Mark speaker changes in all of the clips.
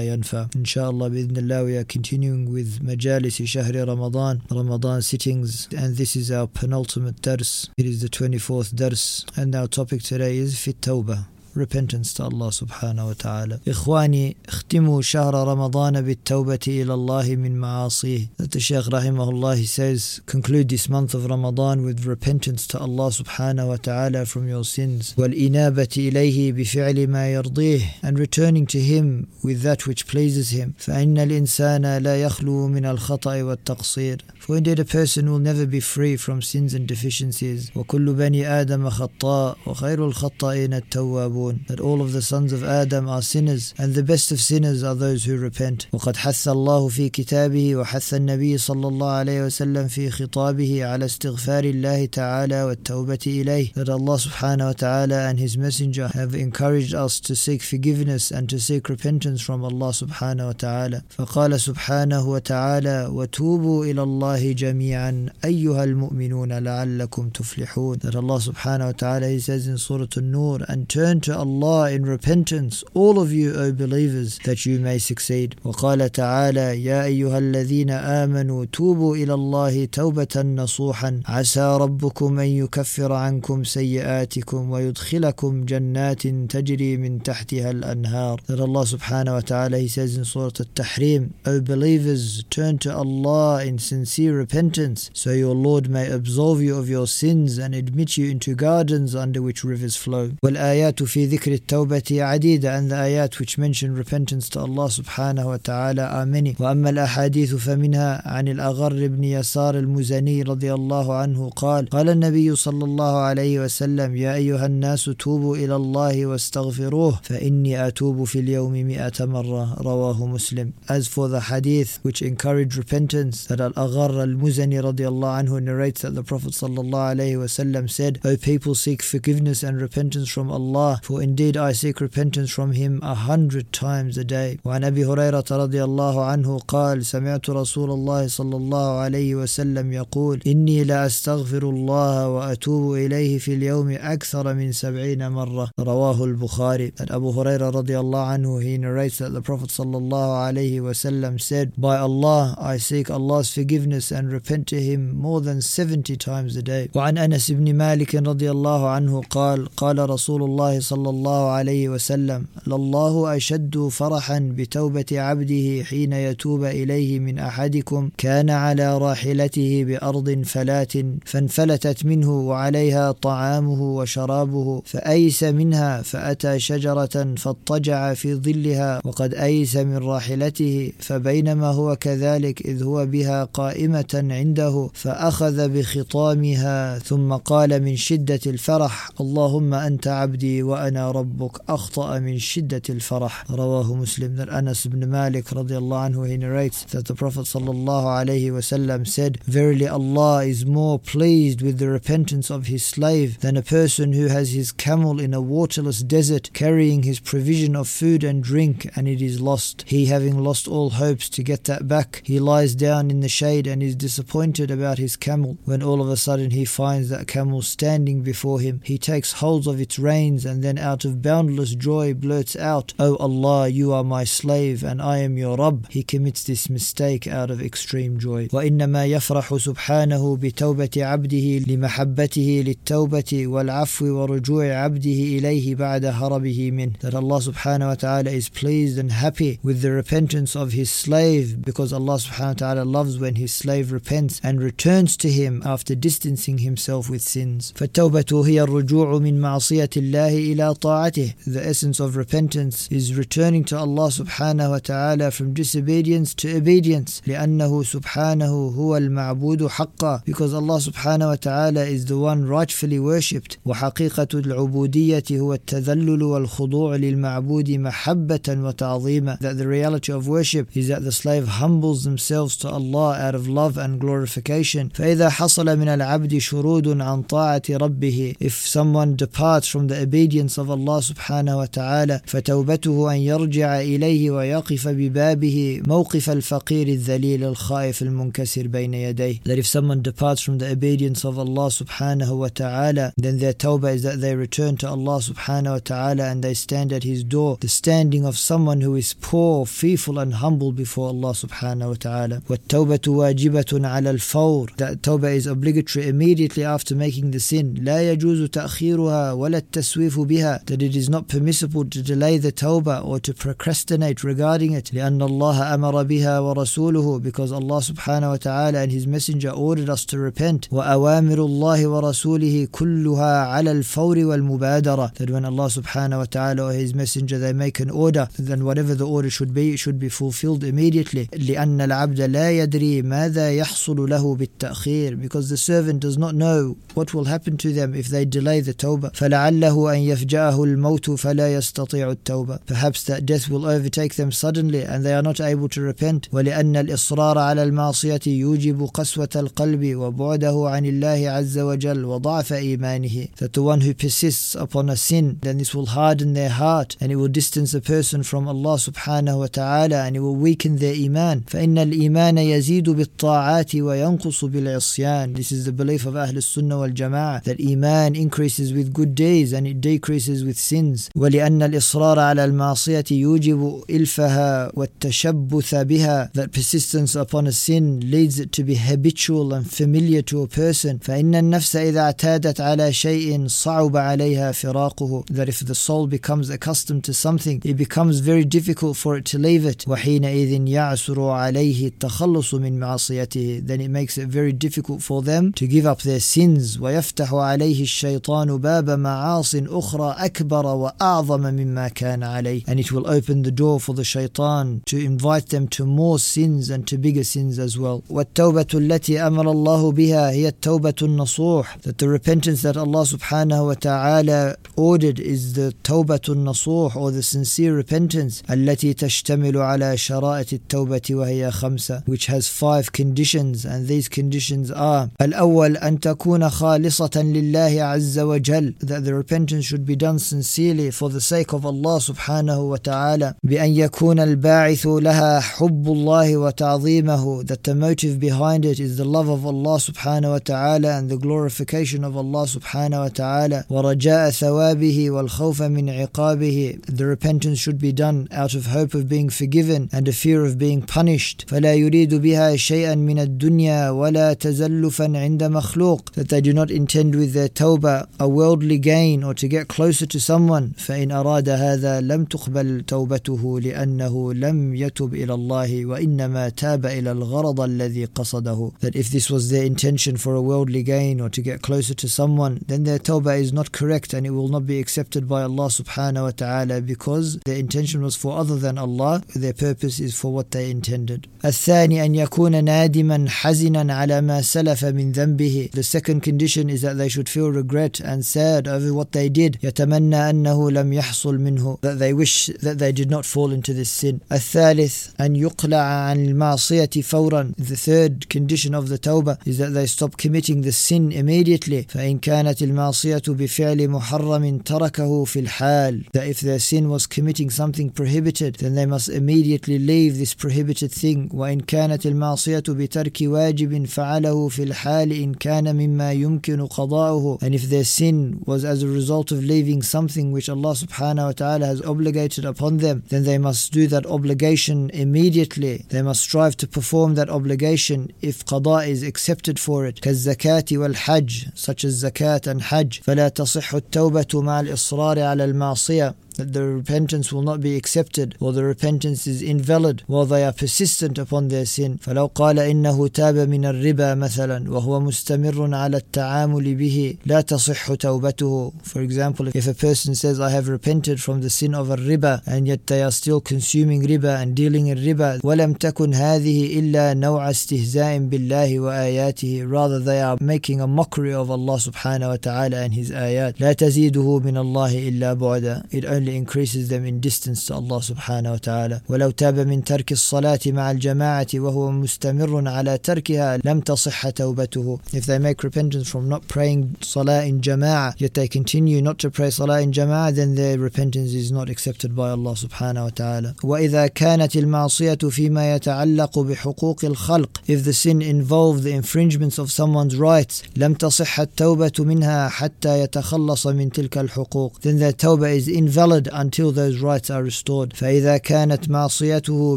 Speaker 1: ينفع Inshallah الله we are continuing with majalis شهر Ramadan Ramadan sittings and this is our penultimate dars it is the 24th dars and our topic today is في التوبة repentance to Allah subhanahu wa ta'ala. إخواني اختموا شهر رمضان بالتوبة إلى الله من معاصيه. That the Shaykh rahimahullah he says conclude this month of Ramadan with repentance to Allah subhanahu wa ta'ala from your sins. والإنابة إليه بفعل ما يرضيه and returning to him with that which pleases him. فإن الإنسان لا يخلو من الخطأ والتقصير. For indeed a person will never be free from sins and deficiencies. وكل بني آدم خطاء وخير الخطائين التوابون that all of the sons of Adam are sinners and the best of sinners are those who repent وقد حث الله في كتابه وحث النبي صلى الله عليه وسلم في خطابه على استغفار الله تعالى والتوبة إليه that Allah subhanahu wa ta'ala and his messenger have encouraged us to seek forgiveness and to seek repentance from Allah subhanahu wa ta'ala فقال سبحانه وتعالى وتوبوا إلى الله جميعا أيها المؤمنون لعلكم تفلحون that Allah subhanahu wa ta'ala he says in Surah An-Nur and turn to to Allah in repentance, all of you, O believers, that you may succeed. وقال تعالى يا أيها الذين آمنوا توبوا إلى الله توبة نصوحا عسى ربكم أن يكفر عنكم سيئاتكم ويدخلكم جنات تجري من تحتها الأنهار. That Allah subhanahu wa ta'ala he says in Surah At-Tahrim, O believers, turn to Allah in sincere repentance, so your Lord may absolve you of your sins and admit you into gardens under which rivers flow. والآيات في في ذكر التوبة عديدة and the آيات which mention repentance to Allah subhanahu wa ta'ala are many وأما الأحاديث فمنها عن الأغر بن يسار المزني رضي الله عنه قال قال النبي صلى الله عليه وسلم يا أيها الناس توبوا إلى الله واستغفروه فإني أتوب في اليوم مئة مرة رواه مسلم As for the hadith which encourage repentance that Al-Aghar al-Muzani رضي الله عنه narrates that the Prophet صلى الله عليه وسلم said O people seek forgiveness and repentance from Allah For indeed I seek repentance from him a hundred times a day. وعن أبي هريرة رضي الله عنه قال سمعت رسول الله صلى الله عليه وسلم يقول إني لا أستغفر الله وأتوب إليه في اليوم أكثر من سبعين مرة رواه البخاري That Abu Huraira رضي الله عنه he narrates that the Prophet صلى الله عليه وسلم said By Allah I seek Allah's forgiveness and repent to him more than 70 times a day وعن أنس بن مالك رضي الله عنه قال قال رسول الله صلى الله عليه وسلم لله أشد فرحا بتوبة عبده حين يتوب إليه من أحدكم كان على راحلته بأرض فلات فانفلتت منه وعليها طعامه وشرابه فأيس منها فأتى شجرة فاضطجع في ظلها وقد أيس من راحلته فبينما هو كذلك إذ هو بها قائمة عنده فأخذ بخطامها ثم قال من شدة الفرح اللهم أنت عبدي وأنا ربك أخطأ من شدة الفرح رواه مسلم that Anas ibn Malik radiallahu anhu he narrates that the Prophet sallallahu alayhi wasallam said Verily Allah is more pleased with the repentance of his slave than a person who has his camel in a waterless desert carrying his provision of food and drink and it is lost. He having lost all hopes to get that back, he lies down in the shade and is disappointed about his camel when all of a sudden he finds that camel standing before him. He takes hold of its reins and then out of boundless joy blurts out, O oh Allah, you are my slave and I am your Rabb. He commits this mistake out of extreme joy. وإنما يفرح سبحانه بتوبة عبده لمحبته للتوبة والعفو ورجوع عبده إليه بعد هربه منه. That Allah subhanahu wa ta'ala is pleased and happy with the repentance of his slave because Allah subhanahu wa ta'ala loves when his slave repents and returns to him after distancing himself with sins. فالتوبة هي الرجوع من معصية الله إلى إلى طاعته The essence of repentance is returning to Allah subhanahu wa ta'ala from disobedience to obedience لأنه سبحانه هو المعبود حقا because Allah subhanahu wa ta'ala is the one rightfully worshipped وحقيقة العبودية هو التذلل والخضوع للمعبود محبة وتعظيما that the reality of worship is that the slave humbles themselves to Allah out of love and glorification فإذا حصل من العبد شرود عن طاعة ربه if someone departs from the obedience of Allah subhanahu wa ta'ala فتوبته أن يرجع إليه ويقف ببابه موقف الفقير الذليل الخائف المنكسر بين يديه that if someone departs from the obedience of Allah subhanahu wa ta'ala then their tawbah is that they return to Allah subhanahu wa ta'ala and they stand at his door the standing of someone who is poor fearful and humble before Allah subhanahu wa ta'ala والتوبة واجبة على الفور that tawbah is obligatory immediately after making the sin لا يجوز تأخيرها ولا التسويف بها that it is not permissible to delay the tawbah or to procrastinate regarding it لأن الله أمر بها ورسوله because Allah subhanahu wa ta'ala and his messenger ordered us to repent وأوامر الله ورسوله كلها على الفور والمبادرة that when Allah subhanahu wa ta'ala or his messenger they make an order then whatever the order should be it should be fulfilled immediately لأن العبد لا يدري ماذا يحصل له بالتأخير because the servant does not know what will happen to them if they delay the tawbah فلعله أن يفجأه الموت فلا يستطيع التوبة perhaps that death will overtake them suddenly and they are not able to repent ولأن الإصرار على المعصية يوجب قسوة القلب وبعده عن الله عز وجل وضعف إيمانه that the one who persists upon a sin then this will harden their heart and it will distance a person from Allah subhanahu wa ta'ala and it will weaken their iman فإن الإيمان يزيد بالطاعات وينقص بالعصيان this is the belief of Sunnah wal Jama'ah that iman increases with good deeds and it decreases with sins ولأن الإصرار على المعصية يوجب إلفها والتشبث بها that persistence upon a sin leads it to be habitual and familiar to a person فإن النفس إذا اعتادت على شيء صعب عليها فراقه that if the soul becomes accustomed to something it becomes very difficult for it to leave it وحينئذ يعسر عليه التخلص من معصيته then it makes it very difficult for them to give up their sins ويفتح عليه الشيطان باب معاص أخرى أكبر وأعظم مما كان عليه and it will open the door for the shaitan to invite them to more sins and to bigger sins as well والتوبة التي أمر الله بها هي التوبة النصوح that the repentance that Allah subhanahu wa ta'ala ordered is the توبة النصوح or the sincere repentance التي تشتمل على شرائط التوبة وهي خمسة which has five conditions and these conditions are الأول أن تكون خالصة لله عز وجل that the repentance should be done sincerely for the sake of Allah subhanahu wa ta'ala بأن يكون الباعث لها حب الله وتعظيمه that the motive behind it is the love of Allah subhanahu wa ta'ala and the glorification of Allah subhanahu wa ta'ala ورجاء ثوابه والخوف من عقابه the repentance should be done out of hope of being forgiven and a fear of being punished فلا يريد بها شيئا من الدنيا ولا تزلفا عند مخلوق that they do not intend with their tawbah a worldly gain or to get closer to someone فإن أراد هذا لم تقبل توبته لأنه لم يتب إلى الله وإنما تاب إلى الغرض الذي قصده that if this was their intention for a worldly gain or to get closer to someone then their tawbah is not correct and it will not be accepted by Allah subhanahu wa ta'ala because their intention was for other than Allah their purpose is for what they intended الثاني أن يكون نادما حزنا على ما سلف من ذنبه the second condition is that they should feel regret and sad over what they did يتمنى أنه لم يحصل منه that they wish that they did not fall into this sin الثالث أن يقلع عن المعصية فورا the third condition of the tawbah is that they stop committing the sin immediately فإن كانت المعصية بفعل محرم تركه في الحال that if their sin was committing something prohibited then they must immediately leave this prohibited thing وإن كانت المعصية بترك واجب فعله في الحال إن كان مما يمكن قضاؤه and if their sin was as a result of leaving something which Allah subhanahu wa ta'ala has obligated upon them then they must do that obligation immediately they must strive to perform that obligation if qada is accepted for it كالزكاة والحج such as zakat and hajj فلا تصح التوبة مع الإصرار على المعصية that the repentance will not be accepted or the repentance is invalid while they are persistent upon their sin فلو قال إنه تاب من الربا مثلا وهو مستمر على التعامل به لا تصح توبته For example, if a person says, I have repented from the sin of a riba and yet they are still consuming riba and dealing in riba ولم تكن هذه إلا نوع استهزاء بالله وآياته Rather they are making a mockery of Allah subhanahu wa ta'ala and his ayat لا تزيده من الله إلا بعدا It only increases them in distance to Allah subhanahu wa ta'ala ولو تاب من ترك الصلاة مع الجماعة وهو مستمر على تركها لم تصح توبته If they make repentance from not praying salah in jama'ah yet they continue not to pray salah in jama'ah then their repentance is not accepted by Allah subhanahu wa ta'ala وإذا كانت المعصية فيما يتعلق بحقوق الخلق If the sin involved the infringements of someone's rights لم تصح التوبة منها حتى يتخلص من تلك الحقوق then their tawbah is invalid until those rights are restored فإذا كانت معصيته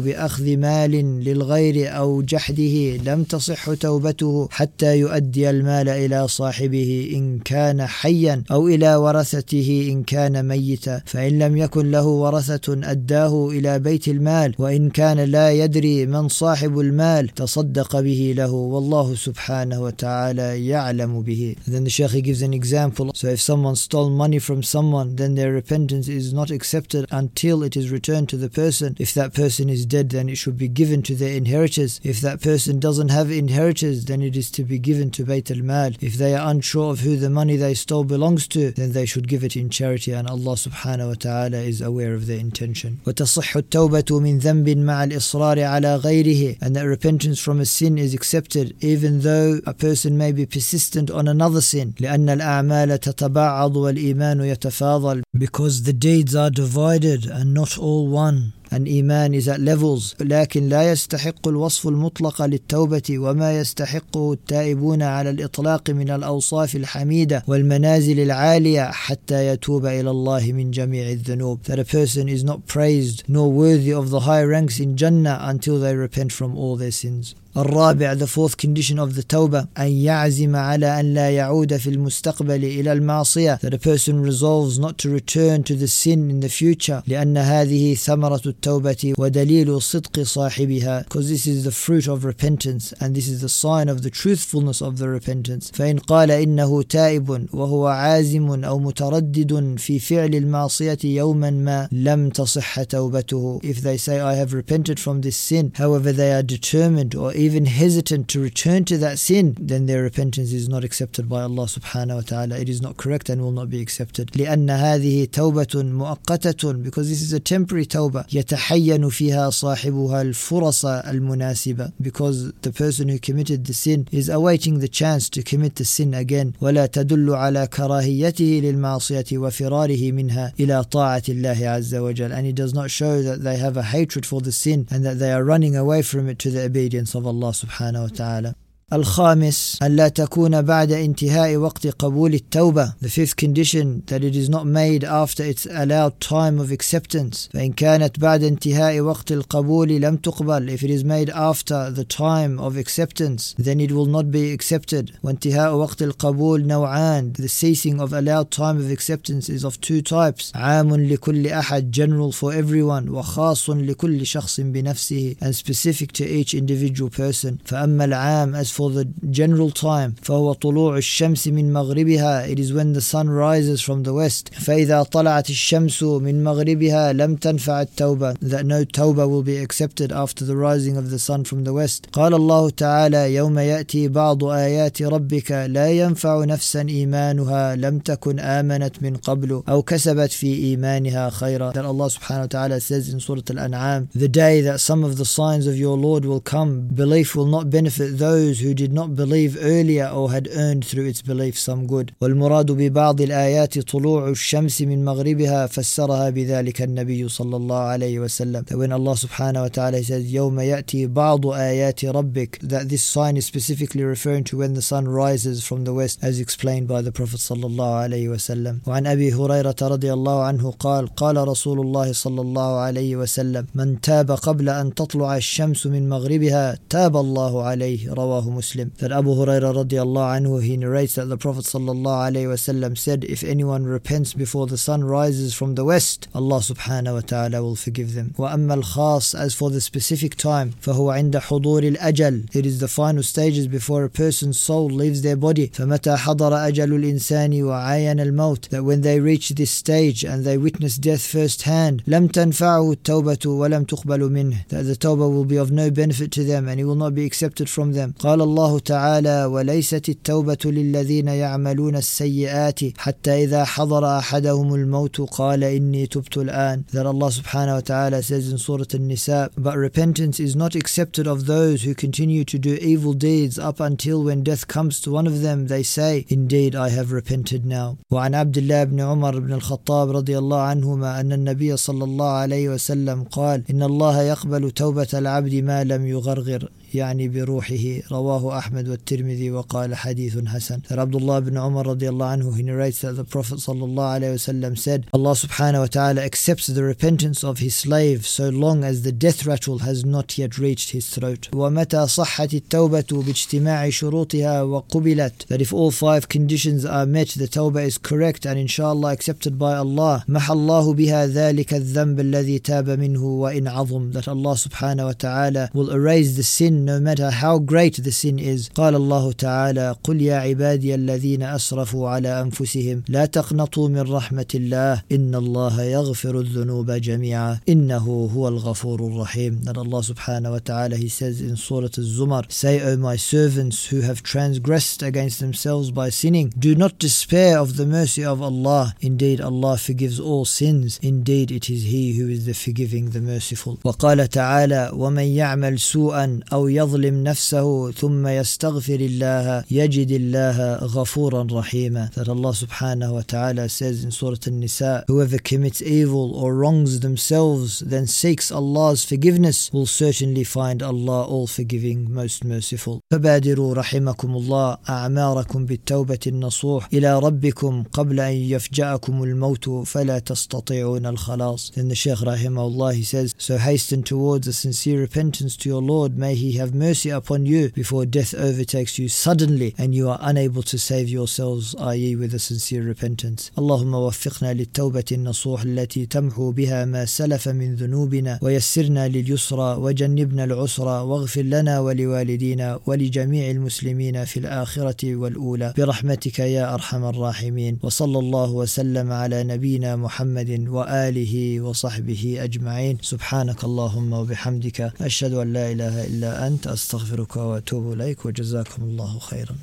Speaker 1: بأخذ مال للغير أو جحده لم تصح توبته حتى يؤدي المال إلى صاحبه إن كان حيا أو إلى ورثته إن كان ميتا فإن لم يكن له ورثة أداه إلى بيت المال وإن كان لا يدري من صاحب المال تصدق به له والله سبحانه وتعالى يعلم به Then the Shaykh gives an example. So if someone stole money from someone, then their repentance is not accepted until it is returned to the person. If that person is dead, then it should be given to their inheritors. If that person doesn't have inheritors, then it is to be given to Bayt al-Mal. If they are unsure of who the money they stole belongs to, then they should give it in charity and Allah subhanahu wa ta'ala is aware of their intention. وتصح التوبة من ذنب مع الإصرار على غيره and that repentance from a sin is accepted even though a person may be persistent on another sin لأن الأعمال تتباعض والإيمان يتفاضل because the deeds are divided and not all one and Iman is at levels لكن لا يستحق الوصف المطلق للتوبة وما يستحقه التائبون على الإطلاق من الأوصاف الحميدة والمنازل العالية حتى يتوب إلى الله من جميع الذنوب that a person is not praised nor worthy of the high ranks in Jannah until they repent from all their sins الرابع the fourth condition of the tawbah أن يعزم على أن لا يعود في المستقبل إلى المعصية that a person resolves not to return to the sin in the future لأن هذه ثمرة التوبة ودليل صدق صاحبها because this is the fruit of repentance and this is the sign of the truthfulness of the repentance فإن قال إنه تائب وهو عازم أو متردد في فعل المعصية يوما ما لم تصح توبته if they say I have repented from this sin however they are determined or even hesitant to return to that sin, then their repentance is not accepted by Allah subhanahu wa ta'ala. It is not correct and will not be accepted. لأن هذه توبة مؤقتة because this is a temporary توبة يتحين فيها صاحبها الفرص المناسبة because the person who committed the sin is awaiting the chance to commit the sin again ولا تدل على كراهيته للمعصية وفراره منها إلى طاعة الله عز وجل and it does not show that they have a hatred for the sin and that they are running away from it to the obedience of Allah subhanahu wa ta'ala. الخامس أن لا تكون بعد انتهاء وقت قبول التوبة The fifth condition that it is not made after its allowed time of acceptance فإن كانت بعد انتهاء وقت القبول لم تقبل If it is made after the time of acceptance then it will not be accepted وانتهاء وقت القبول نوعان The ceasing of allowed time of acceptance is of two types عام لكل أحد general for everyone وخاص لكل شخص بنفسه and specific to each individual person فأما العام as for the general time فهو طلوع الشمس من مغربها it is when the sun rises from the west فإذا طلعت الشمس من مغربها لم تنفع التوبة that no توبة will be accepted after the rising of the sun from the west قال الله تعالى يوم يأتي بعض آيات ربك لا ينفع نفسا إيمانها لم تكن آمنت من قبل أو كسبت في إيمانها خيرا that Allah subhanahu wa ta'ala says in Surah Al-An'am the day that some of the signs of your Lord will come belief will not benefit those who did not believe earlier or had earned through its belief some good والمراد ببعض الآيات طلوع الشمس من مغربها فسرها بذلك النبي صلى الله عليه وسلم that when Allah subhanahu wa ta'ala says يوم يأتي بعض آيات ربك that this sign is specifically referring to when the sun rises from the west as explained by the Prophet صلى الله عليه وسلم وعن أبي هريرة رضي الله عنه قال قال رسول الله صلى الله عليه وسلم من تاب قبل أن تطلع الشمس من مغربها تاب الله عليه رواه Muslim. That Abu Hurairah radiallahu anhu, he narrates that the Prophet sallallahu alayhi wasallam said, if anyone repents before the sun rises from the west, Allah subhanahu wa ta'ala will forgive them. وَأَمَّا الْخَاص As for the specific time, فَهُوَ عِنْدَ حُضُورِ الْأَجَلِ It is the final stages before a person's soul leaves their body. فَمَتَى حَضَرَ أَجَلُ الْإِنسَانِ وَعَيَنَ الْمَوْتِ That when they reach this stage and they witness death firsthand, لَمْ تَنْفَعُهُ التَّوْبَةُ وَلَمْ تُقْبَلُ مِنْهُ That the tawbah will be of no benefit to them and it will not be accepted from them. قال الله تعالى وليست التوبة للذين يعملون السيئات حتى إذا حضر أحدهم الموت قال إني تبت الآن That Allah subhanahu wa ta'ala says in Surah An-Nisa But repentance is not accepted of those who continue to do evil deeds up until when death comes to one of them they say Indeed I have repented now وعن عبد الله بن عمر بن الخطاب رضي الله عنهما أن النبي صلى الله عليه وسلم قال إن الله يقبل توبة العبد ما لم يغرغر يعني بروحه رواه أحمد والترمذي وقال حديث حسن that Abdullah ibn Umar radiallahu anhu he narrates that the Prophet sallallahu alayhi wasallam said Allah subhanahu wa ta'ala accepts the repentance of his slave so long as the death rattle has not yet reached his throat ومتى صحت التوبة باجتماع شروطها وقبلت that if all five conditions are met the tawbah is correct and inshallah accepted by Allah محى الله بها ذلك الذنب الذي تاب منه وإن عظم that Allah subhanahu wa ta'ala will erase the sin no matter how great the sin is قال الله تعالى قل يا عبادي الذين أسرفوا على أنفسهم لا تقنطوا من رحمة الله إن الله يغفر الذنوب جميعا إنه هو الغفور الرحيم that Allah subhanahu wa ta'ala he says in Surah Al-Zumar say O my servants who have transgressed against themselves by sinning do not despair of the mercy of Allah indeed Allah forgives all sins indeed it is he who is the forgiving the merciful وقال تعالى ومن يعمل سوءا أو يظلم نفسه ثم يستغفر الله يجد الله غفورا رحيما that Allah subhanahu wa ta'ala says in Surah An-Nisa whoever commits evil or wrongs themselves then seeks Allah's forgiveness will certainly find Allah all forgiving most merciful فبادروا رحمكم الله أعماركم بالتوبة النصوح إلى ربكم قبل أن يفجأكم الموت فلا تستطيعون الخلاص then the Shaykh rahimahullah he says so hasten towards a sincere repentance to your Lord may he have mercy upon you before death overtakes you suddenly and you are unable to save yourselves i.e. with a sincere repentance اللهم وفقنا للتوبة النصوح التي تمحو بها ما سلف من ذنوبنا ويسرنا لليسرى وجنبنا العسرى واغفر لنا ولوالدينا ولجميع المسلمين في الآخرة والأولى برحمتك يا أرحم الراحمين وصلى الله وسلم على نبينا محمد وآله وصحبه أجمعين سبحانك اللهم وبحمدك أشهد أن لا إله إلا أنت أستغفرك وأتوب إليك وجزاكم الله خيرا.